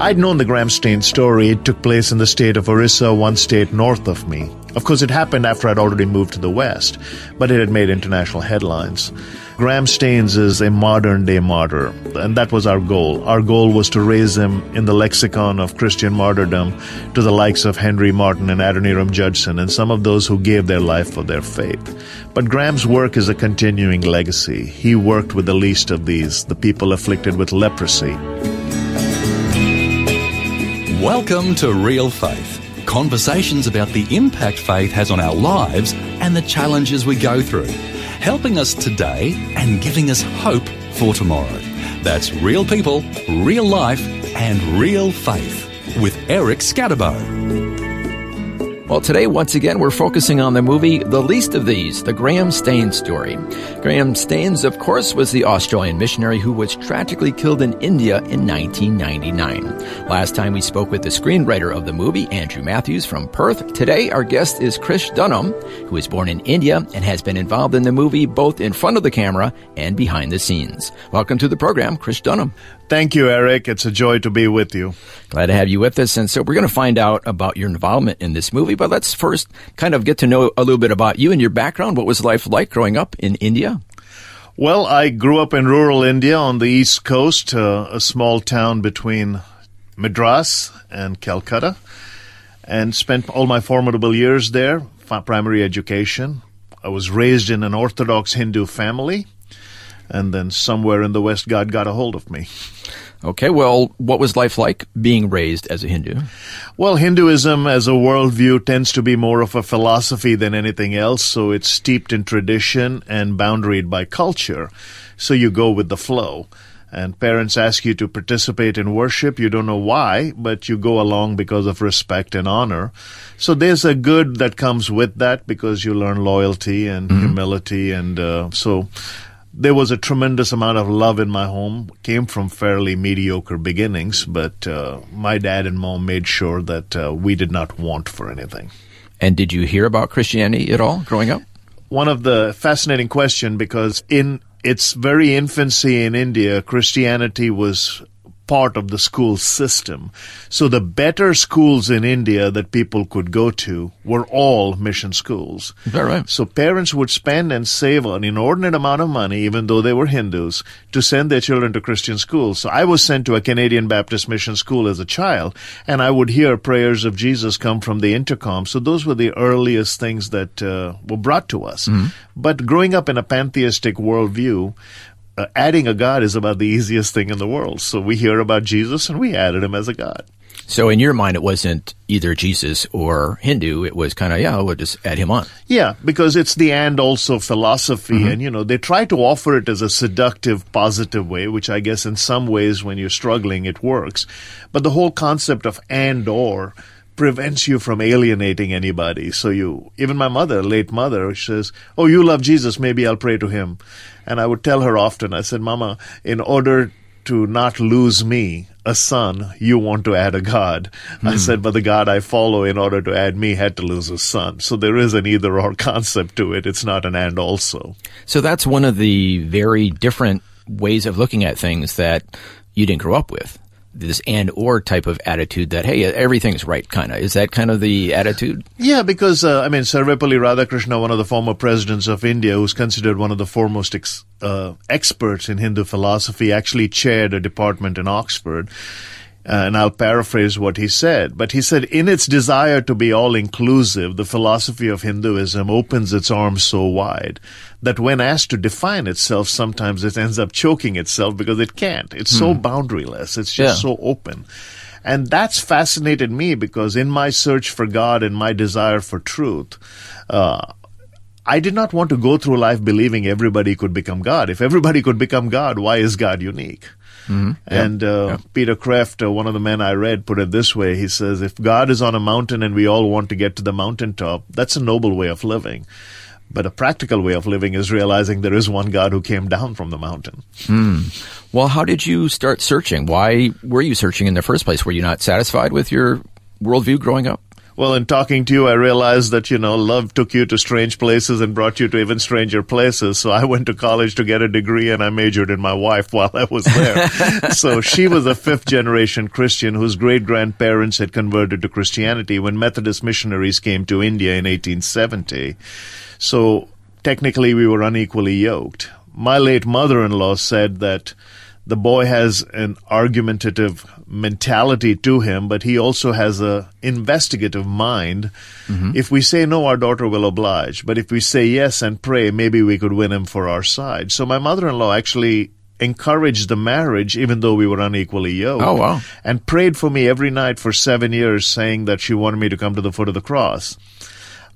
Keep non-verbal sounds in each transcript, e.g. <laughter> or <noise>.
I'd known the Graham Staines story. It took place in the state of Orissa, one state north of me. Of course, it happened after I'd already moved to the West, but it had made international headlines. Graham Staines is a modern day martyr, and that was our goal. Our goal was to raise him in the lexicon of Christian martyrdom to the likes of Henry Martyn and Adoniram Judson and some of those who gave their life for their faith. But Graham's work is a continuing legacy. He worked with the least of these, the people afflicted with leprosy. Welcome to Real Faith. Conversations about the impact faith has on our lives and the challenges we go through, helping us today and giving us hope for tomorrow. That's real people, real life, and real faith with Eric Skattebo. Well, today, once again, we're focusing on the movie The Least of These, the Graham Staines story. Graham Staines, of course, was the Australian missionary who was tragically killed in India in 1999. Last time we spoke with the screenwriter of the movie, Andrew Matthews from Perth. Today, our guest is Krish Dhanam, who was born in India and has been involved in the movie both in front of the camera and behind the scenes. Welcome to the program, Krish Dhanam. Thank you, Eric. It's a joy to be with you. Glad to have you with us. And so we're going to find out about your involvement in this movie, but let's first kind of get to know a little bit about you and your background. What was life like growing up in India? Well, I grew up in rural India on the east coast, uh, a small town between Madras and Calcutta, and spent all my formidable years there, primary education. I was raised in an Orthodox Hindu family and then somewhere in the West, God got a hold of me. Okay, well, what was life like being raised as a Hindu? Well, Hinduism as a worldview tends to be more of a philosophy than anything else, so it's steeped in tradition and boundaried by culture. So you go with the flow. And parents ask you to participate in worship. You don't know why, but you go along because of respect and honor. So there's a good that comes with that because you learn loyalty and mm-hmm. humility. And uh, so there was a tremendous amount of love in my home. Came from fairly mediocre beginnings, but uh, my dad and mom made sure that uh, we did not want for anything. And did you hear about Christianity at all growing up? One of the fascinating question because in its very infancy in India, Christianity was part of the school system. So the better schools in India that people could go to were all mission schools. Right? So parents would spend and save an inordinate amount of money, even though they were Hindus, to send their children to Christian schools. So I was sent to a Canadian Baptist mission school as a child, and I would hear prayers of Jesus come from the intercom. So those were the earliest things that uh, were brought to us. Mm-hmm. But growing up in a pantheistic worldview, uh, adding a God is about the easiest thing in the world. So we hear about Jesus and we added him as a God. So in your mind, it wasn't either Jesus or Hindu. It was kind of, yeah, we'll just add him on. Yeah, because it's the and also philosophy. Mm-hmm. And, you know, they try to offer it as a seductive, positive way, which I guess in some ways when you're struggling, it works. But the whole concept of and or prevents you from alienating anybody. So you, even my mother, late mother, says, "Oh, you love Jesus. Maybe I'll pray to him." And I would tell her often. I said, "Mama, in order to not lose me, a son, you want to add a God. Mm. I hmm. said, but the God I follow in order to add me had to lose a son. So there is an either or <laughs> concept to it. It's not an and also. So that's one of the very different ways of looking at things that you didn't grow up with this and or type of attitude that hey everything's right kind of is that kind of the attitude? Yeah because uh, i mean sarvepalli radhakrishnan one of the former presidents of india who's considered one of the foremost ex- uh, experts in hindu philosophy actually chaired a department in oxford uh, and I'll paraphrase what he said, but he said, in its desire to be all inclusive, the philosophy of Hinduism opens its arms so wide that when asked to define itself, sometimes it ends up choking itself because it can't. It's hmm. so boundaryless. It's just yeah. so open. And that's fascinated me because in my search for God and my desire for truth, uh, I did not want to go through life believing everybody could become God. If everybody could become God, why is God unique? And uh, Peter Kreeft, uh, one of the men I read, put it this way. He says, if God is on a mountain and we all want to get to the mountaintop, that's a noble way of living. But a practical way of living is realizing there is one God who came down from the mountain. Well, how did you start searching? Why were you searching in the first place? Were you not satisfied with your worldview growing up? Well, in talking to you, I realized that, you know, love took you to strange places and brought you to even stranger places. So I went to college to get a degree and I majored in my wife while I was there. <laughs> so she was a fifth generation Christian whose great grandparents had converted to Christianity when Methodist missionaries came to India in 1870. So technically we were unequally yoked. My late mother-in-law said that the boy has an argumentative mentality to him, but he also has a investigative mind. Mm-hmm. If we say no, our daughter will oblige. But if we say yes and pray, maybe we could win him for our side. So my mother-in-law actually encouraged the marriage even though we were unequally yoked. Oh, wow. And prayed for me every night for seven years saying that she wanted me to come to the foot of the cross.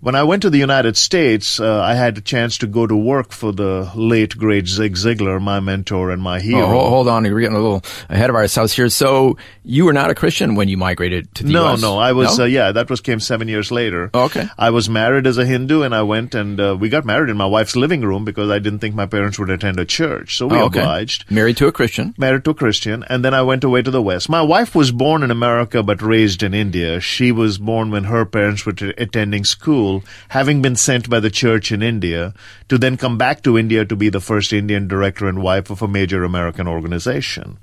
When I went to the United States, uh, I had a chance to go to work for the late great Zig Ziglar, my mentor and my hero. Oh, hold, hold on, we're getting a little ahead of ourselves here. So you were not a Christian when you migrated to the no, U.S.? No, no, I was. No? Uh, yeah, that was came seven years later. Oh, okay. I was married as a Hindu, and I went and uh, we got married in my wife's living room because I didn't think my parents would attend a church. So we Oh, okay. obliged. Married to a Christian. Married to a Christian, and then I went away to the West. My wife was born in America but raised in India. She was born when her parents were t- attending school, having been sent by the church in India to then come back to India to be the first Indian director and wife of a major American organization.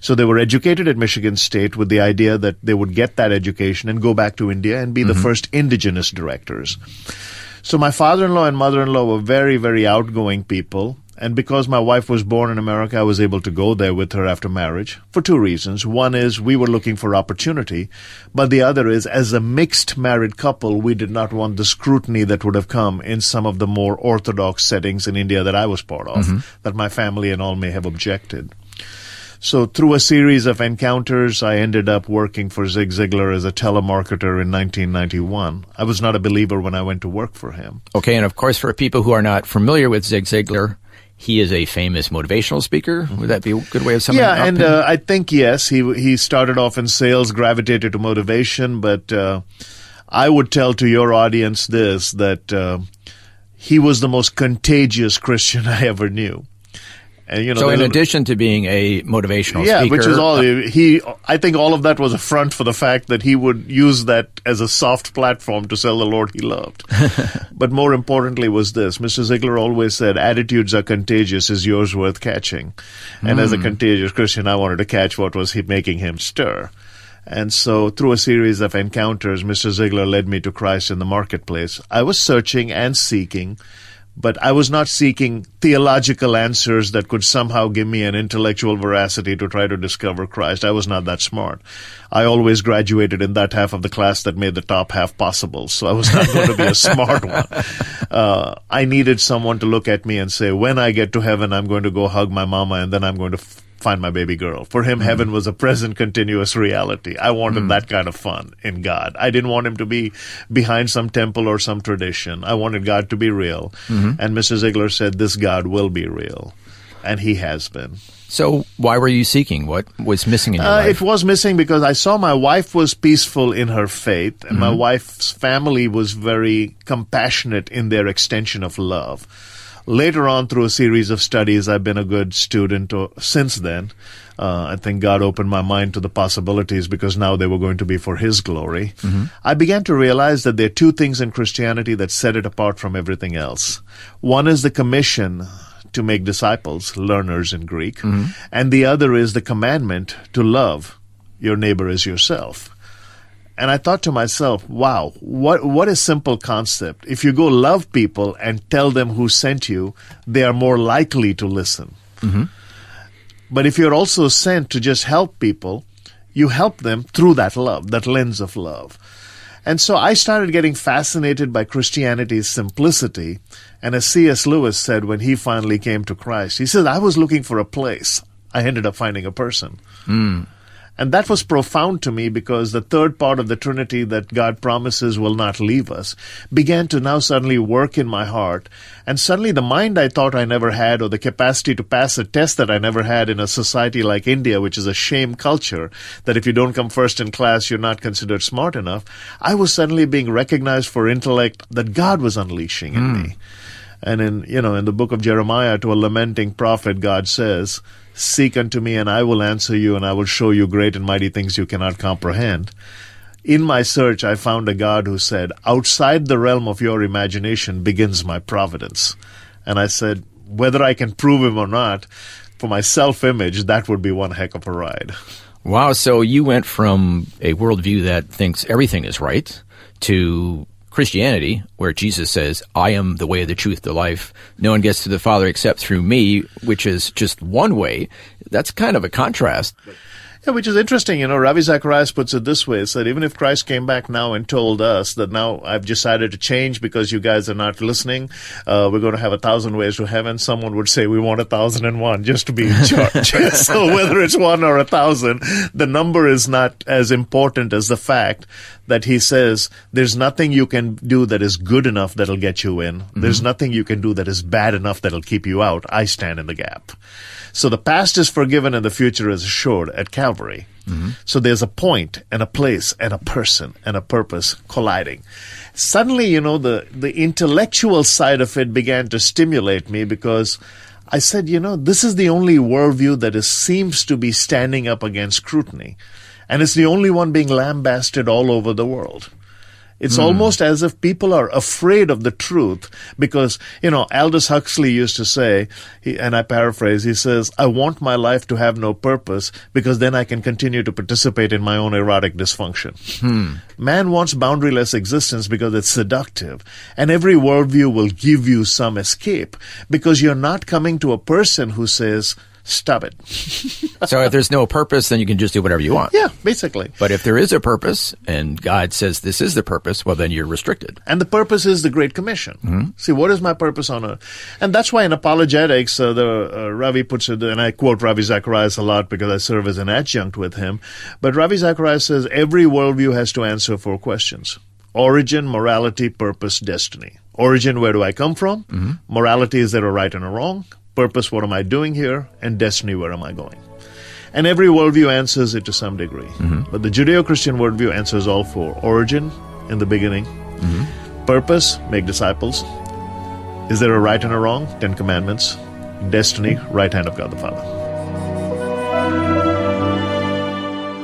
So they were educated at Michigan State with the idea that they would get that education and go back to India and be the mm-hmm. first indigenous directors. So my father-in-law and mother-in-law were very, very outgoing people. And because my wife was born in America, I was able to go there with her after marriage for two reasons. One is we were looking for opportunity, but the other is as a mixed married couple, we did not want the scrutiny that would have come in some of the more orthodox settings in India that I was part of, mm-hmm. that my family and all may have objected. So through a series of encounters, I ended up working for Zig Ziglar as a telemarketer in 1991. I was not a believer when I went to work for him. Okay, and of course, for people who are not familiar with Zig Ziglar, he is a famous motivational speaker. Would that be a good way of summing Yeah, up Yeah, and uh, I think yes, he he started off in sales, gravitated to motivation, but uh, I would tell to your audience this that uh, he was the most contagious <laughs> Christian I ever knew. And you know, so, in addition to being a motitional yeah, speaker, which is all uh, he. I think all of that was a front for the fact that he would use that as a soft platform to sell the Lord he loved. <laughs> but more importantly, was this: Mr. Ziglar always said, "Attitudes are contagious. Is yours worth catching?" And as a contagious Christian, I wanted to catch what was he making him stir. And so, through a series of encounters, Mr. Ziglar led me to Christ in the marketplace. I was searching and seeking, but I was not seeking theological answers that could somehow give me an intellectual veracity to try to discover Christ. I was not that smart. I always graduated in that half of the class that made the top half possible, so I was not going to be a smart one. <laughs> Uh, I needed someone to look at me and say, when I get to heaven, I'm going to go hug my mama and then I'm going to f- find my baby girl. For him, heaven mm. was a present continuous reality. I wanted mm. that kind of fun in God. I didn't want him to be behind some temple or some tradition. I wanted God to be real. Mm-hmm. And Mr. Ziglar said, this God will be real. And he has been. so why were you seeking? What was missing in your Uh, life? it was missing because I saw my wife was peaceful in her faith, and my mm-hmm. wife's family was very compassionate in their extension of love. Later on, through a series of studies, I've been a good student uh, since then. Uh, I think God opened my mind to the possibilities because now they were going to be for His glory. I began to realize that there are two things in Christianity that set it apart from everything else. One is the commission to make disciples, learners in Greek, and the other is the commandment to love your neighbor as yourself. And I thought to myself, wow, what what a simple concept. If you go love people and tell them who sent you, they are more likely to listen. Mm-hmm. But if you're also sent to just help people, you help them through that love, that lens of love. And so I started getting fascinated by Christianity's simplicity. And as C.S. Lewis said when he finally came to Christ, he said, I was looking for a place. I ended up finding a person. Hmm. And that was profound to me because the third part of the Trinity that God promises will not leave us began to now suddenly work in my heart. And suddenly the mind I thought I never had or the capacity to pass a test that I never had in a society like India, which is a shame culture, that if you don't come first in class, you're not considered smart enough. I was suddenly being recognized for intellect that God was unleashing in mm. me. And in, you know, in the book of Jeremiah, to a lamenting prophet, God says, Seek unto me, and I will answer you, and I will show you great and mighty things you cannot comprehend. In my search, I found a God who said, Outside the realm of your imagination begins my providence. And I said, Whether I can prove him or not, for my self image, that would be one heck of a ride. Wow. So you went from a worldview that thinks everything is right to Christianity, where Jesus says, I am the way, the truth, the life. No one gets to the Father except through me, which is just one way. That's kind of a contrast. Yeah, which is interesting. You know, Ravi Zacharias puts it this way: said even if Christ came back now and told us that now I've decided to change because you guys are not listening, uh, we're going to have a thousand ways to heaven. Someone would say we want a thousand and one just to be in charge. <laughs> <laughs> so whether it's one or a thousand, the number is not as important as the fact that he says there's nothing you can do that is good enough that'll get you in. Mm-hmm. There's nothing you can do that is bad enough that'll keep you out. I stand in the gap. So the past is forgiven and the future is assured at Calvary. Mm-hmm. So there's a point and a place and a person and a purpose colliding. Suddenly, you know, the, the intellectual side of it began to stimulate me because I said, you know, this is the only worldview that is, seems to be standing up against scrutiny. And it's the only one being lambasted all over the world. It's mm. almost as if people are afraid of the truth because, you know, Aldous Huxley used to say, he, and I paraphrase, he says, I want my life to have no purpose because then I can continue to participate in my own erotic dysfunction. Hmm. Man wants boundaryless existence because it's seductive. And every worldview will give you some escape because you're not coming to a person who says, stop it. <laughs> so if there's no purpose, then you can just do whatever you want. Yeah, basically. But if there is a purpose and God says this is the purpose, well, then you're restricted. And the purpose is the Great Commission. Mm-hmm. See, what is my purpose on earth? And that's why in apologetics, uh, the uh, Ravi puts it, and I quote Ravi Zacharias a lot because I serve as an adjunct with him. But Ravi Zacharias says every worldview has to answer four questions. Origin, morality, purpose, destiny. Origin, where do I come from? Mm-hmm. Morality, is there a right and a wrong? Purpose, what am I doing here? And destiny, where am I going? And every worldview answers it to some degree. Mm-hmm. But the Judeo Christian worldview answers all four origin, in the beginning, mm-hmm. purpose, make disciples. Is there a right and a wrong? Ten Commandments. Destiny, right hand of God the Father.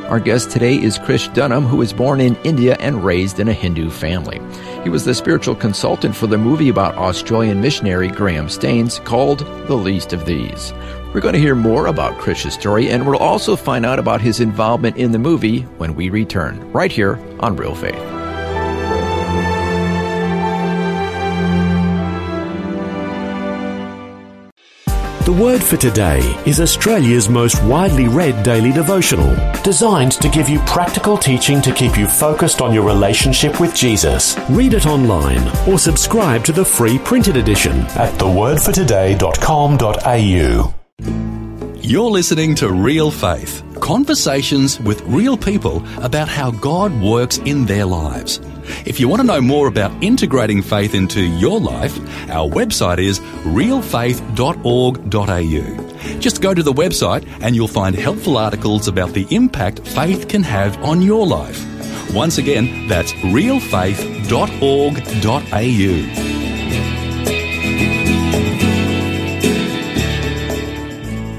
Our guest today is Krish Dhanam, who was born in India and raised in a Hindu family. He was the spiritual consultant for the movie about Australian missionary Graham Staines called The Least of These. We're going to hear more about Krish's story, and we'll also find out about his involvement in the movie when we return, right here on Real Faith. The word for today is Australia's most widely read daily devotional, designed to give you practical teaching to keep you focused on your relationship with Jesus. Read it online or subscribe to the free printed edition at thewordfortoday.com.au. You're listening to Real Faith conversations with real people about how God works in their lives. If you want to know more about integrating faith into your life, our website is realfaith.org.au. Just go to the website and you'll find helpful articles about the impact faith can have on your life. Once again, that's realfaith.org.au.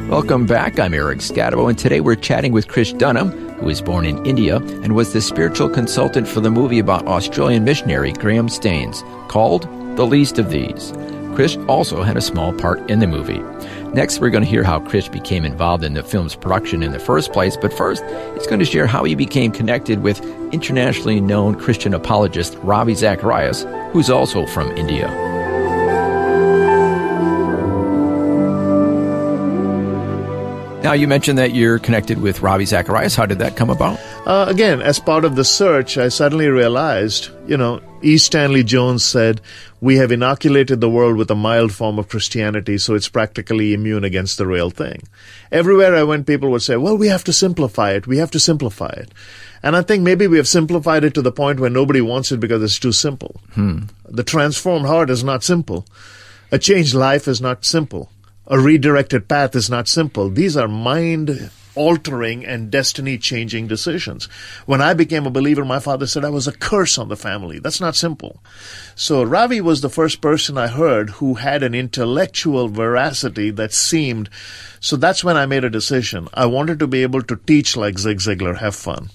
Welcome back. I'm Eric Skattebo, and today we're chatting with Krish Dhanam, who was born in India and was the spiritual consultant for the movie about Australian missionary Graham Staines called The Least of These. Krish also had a small part in the movie. Next, we're going to hear how Krish became involved in the film's production in the first place, but first, he's going to share how he became connected with internationally known Christian apologist Ravi Zacharias, who's also from India. Now, you mentioned that you're connected with Ravi Zacharias. How did that come about? Uh, again, as part of the search, I suddenly realized, you know, E. Stanley Jones said, We have inoculated the world with a mild form of Christianity, so it's practically immune against the real thing. Everywhere I went, people would say, Well, we have to simplify it. We have to simplify it. And I think maybe we have simplified it to the point where nobody wants it because it's too simple. Hmm. The transformed heart is not simple. A changed life is not simple. A redirected path is not simple. These are mind altering and destiny changing decisions. When I became a believer, my father said I was a curse on the family. That's not simple. So Ravi was the first person I heard who had an intellectual veracity that seemed. So that's when I made a decision. I wanted to be able to teach like Zig Ziglar, have fun.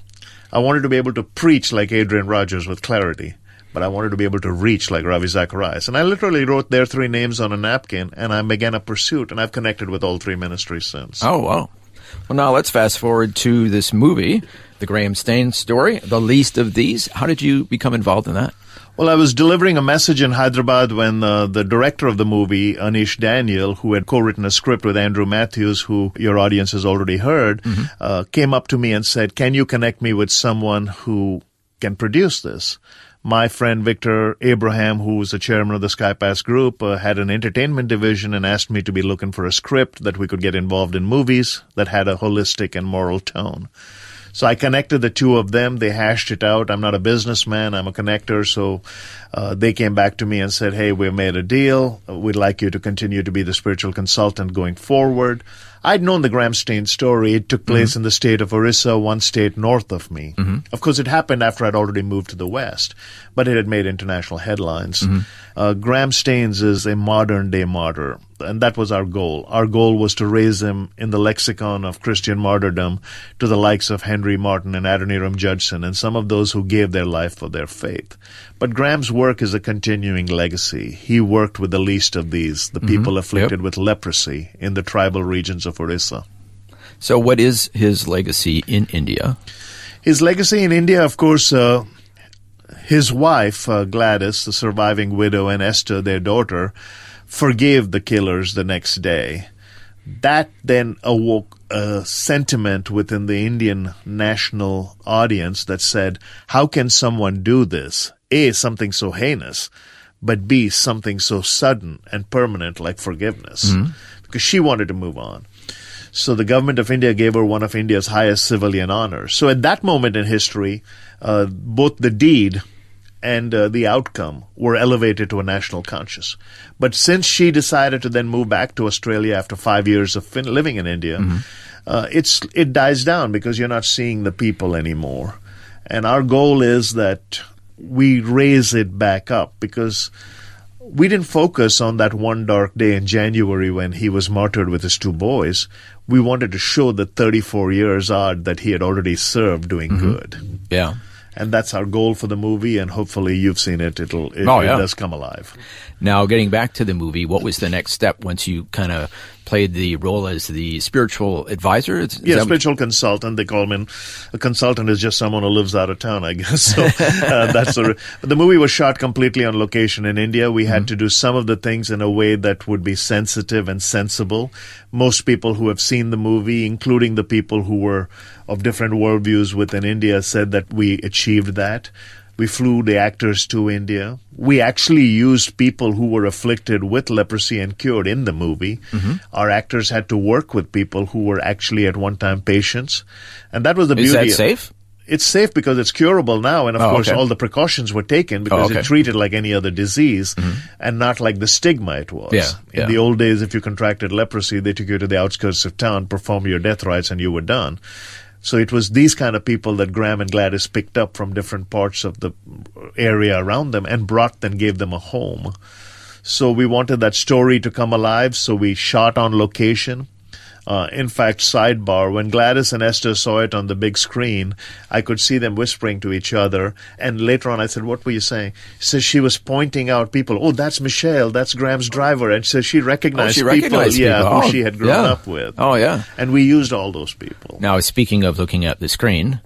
I wanted to be able to preach like Adrian Rogers with clarity but I wanted to be able to reach like Ravi Zacharias. And I literally wrote their three names on a napkin and I began a pursuit and I've connected with all three ministries since. Oh, wow. Well, now let's fast forward to this movie, The Graham Staines Story, The Least of These. How did you become involved in that? Well, I was delivering a message in Hyderabad when uh, the director of the movie, Aneesh Daniel, who had co-written a script with Andrew Matthews, who your audience has already heard, mm-hmm. uh, came up to me and said, "Can you connect me with someone who can produce this?" My friend Victor Abraham, who was the chairman of the SkyPass Group, uh, had an entertainment division and asked me to be looking for a script that we could get involved in movies that had a holistic and moral tone. So I connected the two of them. They hashed it out. I'm not a businessman. I'm a connector. So uh, they came back to me and said, "Hey, we've made a deal. We'd like you to continue to be the spiritual consultant going forward." I'd known the Graham Staines story. It took place mm-hmm. in the state of Orissa, one state north of me. Mm-hmm. Of course, it happened after I'd already moved to the West, but it had made international headlines. Mm-hmm. Uh, Graham Staines is a modern day martyr, and that was our goal. Our goal was to raise him in the lexicon of Christian martyrdom to the likes of Henry Martyn and Adoniram Judson and some of those who gave their life for their faith. But Graham's work is a continuing legacy. He worked with the least of these, the mm-hmm. people afflicted yep. with leprosy in the tribal regions of Orissa. So, what is his legacy in India? His legacy in India, of course, uh, his wife, uh, Gladys, the surviving widow, and Esther, their daughter, forgave the killers the next day. That then awoke a sentiment within the Indian national audience that said, How can someone do this? A, something so heinous, but B, something so sudden and permanent like forgiveness. Mm-hmm. Because she wanted to move on. So the government of India gave her one of India's highest civilian honors. So at that moment in history, uh, both the deed and uh, the outcome were elevated to a national conscience. But since she decided to then move back to Australia after five years of fin- living in India, mm-hmm. uh, it's it dies down because you're not seeing the people anymore. And our goal is that we raise it back up because we didn't focus on that one dark day in January when he was martyred with his two boys. We wanted to show the 34 years odd that he had already served doing mm-hmm. good. Yeah. And that's our goal for the movie, and hopefully you've seen it. It'll it, oh, yeah. it does come alive. Now, getting back to the movie, what was the next step once you kind of played the role as the spiritual advisor. Is, yeah, spiritual consultant. They call him. A consultant is just someone who lives out of town, I <laughs> guess. So uh, <laughs> that's the. The movie was shot completely on location in India. We had mm-hmm. to do some of the things in a way that would be sensitive and sensible. Most people who have seen the movie, including the people who were of different worldviews within India, said that we achieved that. We flew the actors to India. We actually used people who were afflicted with leprosy and cured in the movie. Mm-hmm. Our actors had to work with people who were actually at one time patients. And that was the Is beauty. Is that safe? It's safe because it's curable now, and of oh, course, okay. all the precautions were taken because oh, okay. it's treated like any other disease mm-hmm. and not like the stigma it was. Yeah, In yeah. the old days, if you contracted leprosy, they took you to the outskirts of town, perform your death rites, and you were done. So it was these kind of people that Graham and Gladys picked up from different parts of the area around them and brought and gave them a home. So we wanted that story to come alive, so we shot on location. Uh, in fact, sidebar, when Gladys and Esther saw it on the big screen, I could see them whispering to each other. And later on, I said, What were you saying? So she was pointing out people. Oh, that's Michelle. That's Graham's driver. And so she recognized, oh, she people, recognized yeah, people. who she had grown yeah. up with. Oh, yeah. And we used all those people. Now, speaking of looking at the screen,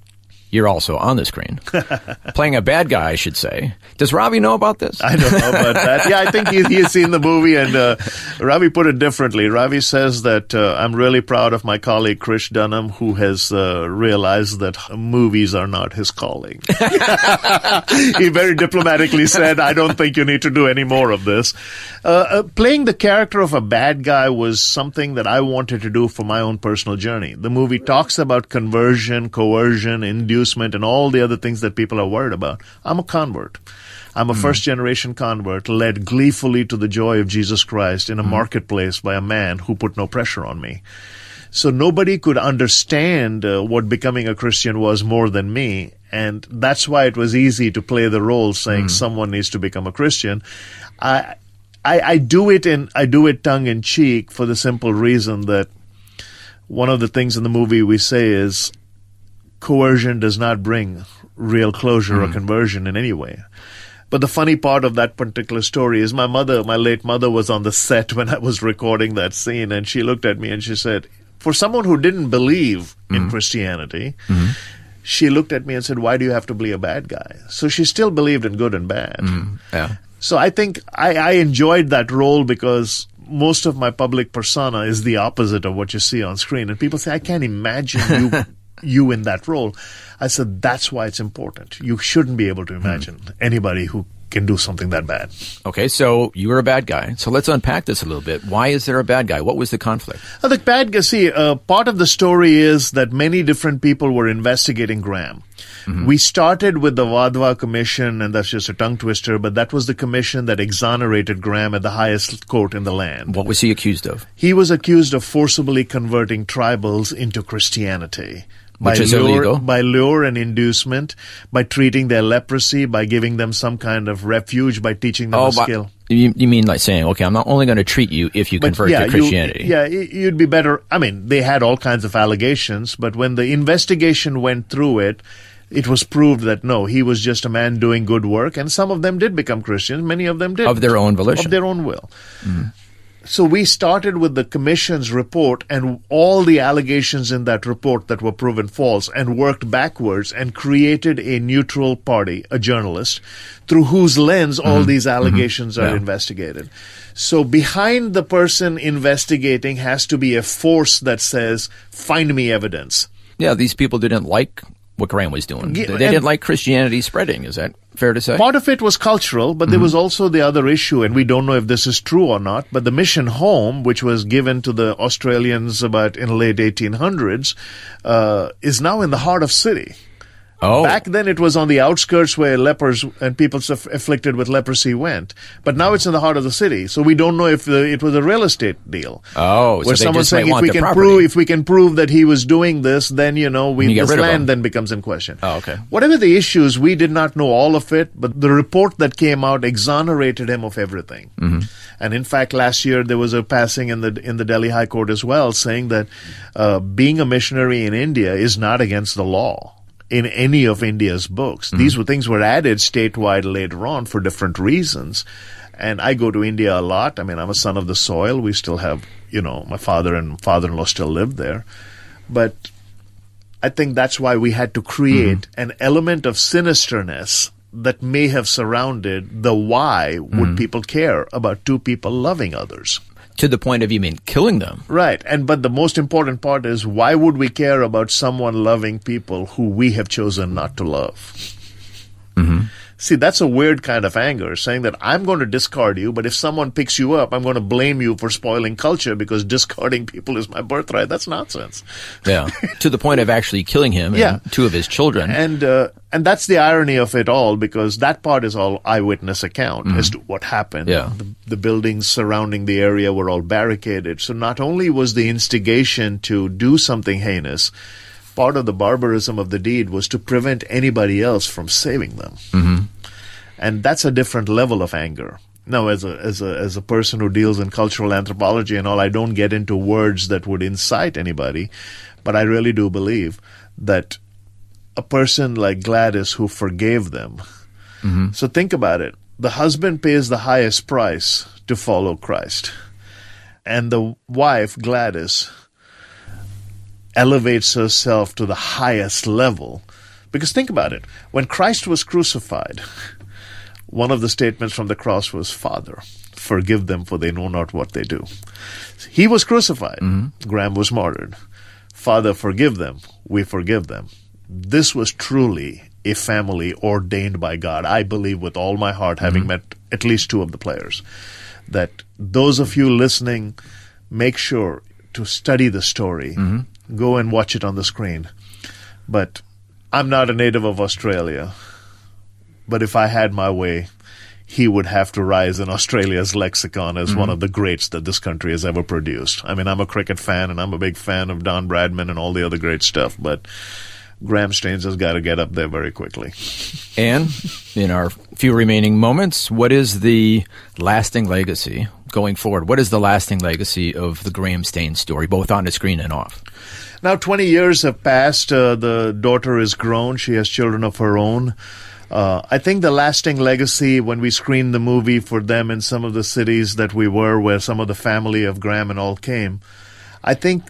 you're also on the screen, <laughs> playing a bad guy, I should say. Does Ravi know about this? I don't know about that. Yeah, I think he, he's seen the movie, and uh, Ravi put it differently. Ravi says that uh, I'm really proud of my colleague Krish Dhanam, who has uh, realized that movies are not his calling. <laughs> he very diplomatically said, "I don't think you need to do any more of this." Uh, uh, playing the character of a bad guy was something that I wanted to do for my own personal journey. The movie talks about conversion, coercion, inducement, and all the other things that people are worried about. I'm a convert. I'm a hmm. first generation convert led gleefully to the joy of Jesus Christ in a hmm. marketplace by a man who put no pressure on me. So nobody could understand uh, what becoming a Christian was more than me. And that's why it was easy to play the role saying hmm. someone needs to become a Christian. I, I, I do it in, I do it tongue in cheek for the simple reason that one of the things in the movie we say is coercion does not bring real closure or hmm. conversion in any way. But the funny part of that particular story is my mother, my late mother, was on the set when I was recording that scene, and she looked at me and she said, For someone who didn't believe in hmm. Christianity, hmm. she looked at me and said, Why do you have to be a bad guy? So she still believed in good and bad. Yeah. So I think I, I enjoyed that role because most of my public persona is the opposite of what you see on screen. And people say, I can't imagine you <laughs> you in that role. I said, that's why it's important. You shouldn't be able to imagine anybody who can do something that bad. Okay, so you were a bad guy. So let's unpack this a little bit. Why is there a bad guy? What was the conflict? Uh, the bad guy, see, uh, part of the story is that many different people were investigating Graham. We started with the Wadhwa Commission, and that's just a tongue twister, but that was the commission that exonerated Graham at the highest court in the land. What was he accused of? He was accused of forcibly converting tribals into Christianity. Which by is lure, illegal. By lure and inducement, by treating their leprosy, by giving them some kind of refuge, by teaching them oh, a Oh, but skill. you, you mean like saying, okay, I'm not only going to treat you if you convert to you- Christianity. yeah, you'd be better. I mean, they had all kinds of allegations, but when the investigation went through it, it was proved that no, he was just a man doing good work, and some of them did become Christians. Many of them did Of their own volition. of their own will. Mm. So we started with the commission's report and all the allegations in that report that were proven false and worked backwards and created a neutral party, a journalist, through whose lens all mm-hmm. these mm-hmm. allegations are Yeah. investigated. So behind the person investigating has to be a force that says, find me evidence. Yeah, these people didn't like what Graham was doing. Yeah, they didn't like Christianity spreading. Is that fair to say? Part of it was cultural, but there was also the other issue, and we don't know if this is true or not. But the mission home, which was given to the Australians about in the late 1800s, uh, is now in the heart of city. Oh, Back then, it was on the outskirts where lepers and people suff- afflicted with leprosy went. But now it's in the heart of the city, so we don't know if the, it was a real estate deal. Oh, where they someone's saying if we can property. prove if we can prove that he was doing this, then you know we You this rid of him. land then becomes in question. Oh, okay. Whatever the issues, we did not know all of it, but the report that came out exonerated him of everything. Mm-hmm. And in fact, last year there was a passing in the in the Delhi High Court as well, saying that uh, being a missionary in India is not against the law in any of India's books. Mm-hmm. These were things were added statewide later on for different reasons. And I go to India a lot. I mean, I'm a son of the soil. We still have, you know, my father and father-in-law still live there. But I think that's why we had to create an element of sinisterness that may have surrounded the why would people care about two people loving others. To the point of you mean killing them. Right. And but the most important part is why would we care about someone loving people who we have chosen not to love? Mm-hmm. See, that's a weird kind of anger, saying that I'm going to discard you, but if someone picks you up, I'm going to blame you for spoiling culture because discarding people is my birthright. That's nonsense. Yeah, <laughs> to the point of actually killing him and Yeah. two of his children. And uh, and that's the irony of it all because that part is all eyewitness account as to what happened. Yeah. The, the buildings surrounding the area were all barricaded. So not only was the instigation to do something heinous, part of the barbarism of the deed was to prevent anybody else from saving them. Mm-hmm. And that's a different level of anger. Now, as a as a as a person who deals in cultural anthropology and all, I don't get into words that would incite anybody, but I really do believe that a person like Gladys who forgave them. So think about it. The husband pays the highest price to follow Christ. And the wife, Gladys, elevates herself to the highest level Because think about it. When Christ was crucified, one of the statements from the cross was, Father, forgive them for they know not what they do. He was crucified. Mm-hmm. Graham was martyred. Father, forgive them. We forgive them. This was truly a family ordained by God. I believe with all my heart, having mm-hmm. met at least two of the players, that those of you listening, make sure to study the story. Mm-hmm. Go and watch it on the screen. But I'm not a native of Australia. But if I had my way, he would have to rise in Australia's lexicon as one mm-hmm. of the greats that this country has ever produced. I mean, I'm a cricket fan and I'm a big fan of Don Bradman and all the other great stuff, but Graham Staines has got to get up there very quickly. And in our few remaining moments, what is the lasting legacy going forward? What is the lasting legacy of the Graham Staines story, both on the screen and off? Now, 20 years have passed. Uh, the daughter is grown. She has children of her own. Uh, I think the lasting legacy when we screened the movie for them in some of the cities that we were, where some of the family of Graham and all came, I think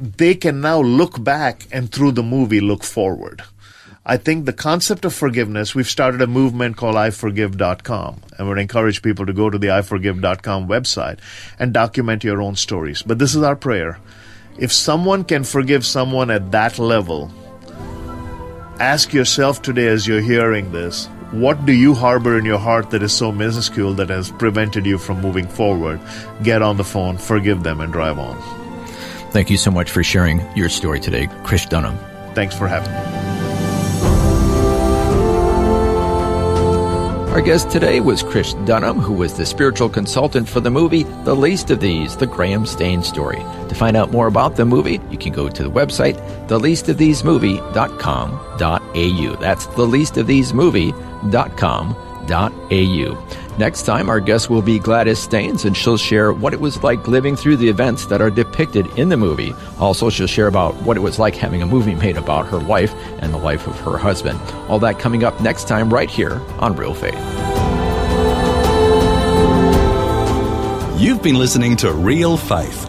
they can now look back and through the movie look forward. I think the concept of forgiveness, we've started a movement called iforgive.com, and we'd encourage people to go to the iforgive.com website and document your own stories. But this is our prayer. If someone can forgive someone at that level, ask yourself today as you're hearing this what do you harbor in your heart that is so minuscule that has prevented you from moving forward? Get on the phone, forgive them, and drive on. Thank you so much for sharing your story today, Krish Dhanam. Thanks for having me. Our guest today was Krish Dhanam, who was the spiritual consultant for the movie The Least of These, the Graham Staines story. To find out more about the movie, you can go to the website, theleastofthesemovie.com.au. That's theleastofthesemovie.com.au. Next time, our guest will be Gladys Staines, and she'll share what it was like living through the events that are depicted in the movie. Also, she'll share about what it was like having a movie made about her life and the life of her husband. All that coming up next time, right here on Real Faith. You've been listening to Real Faith,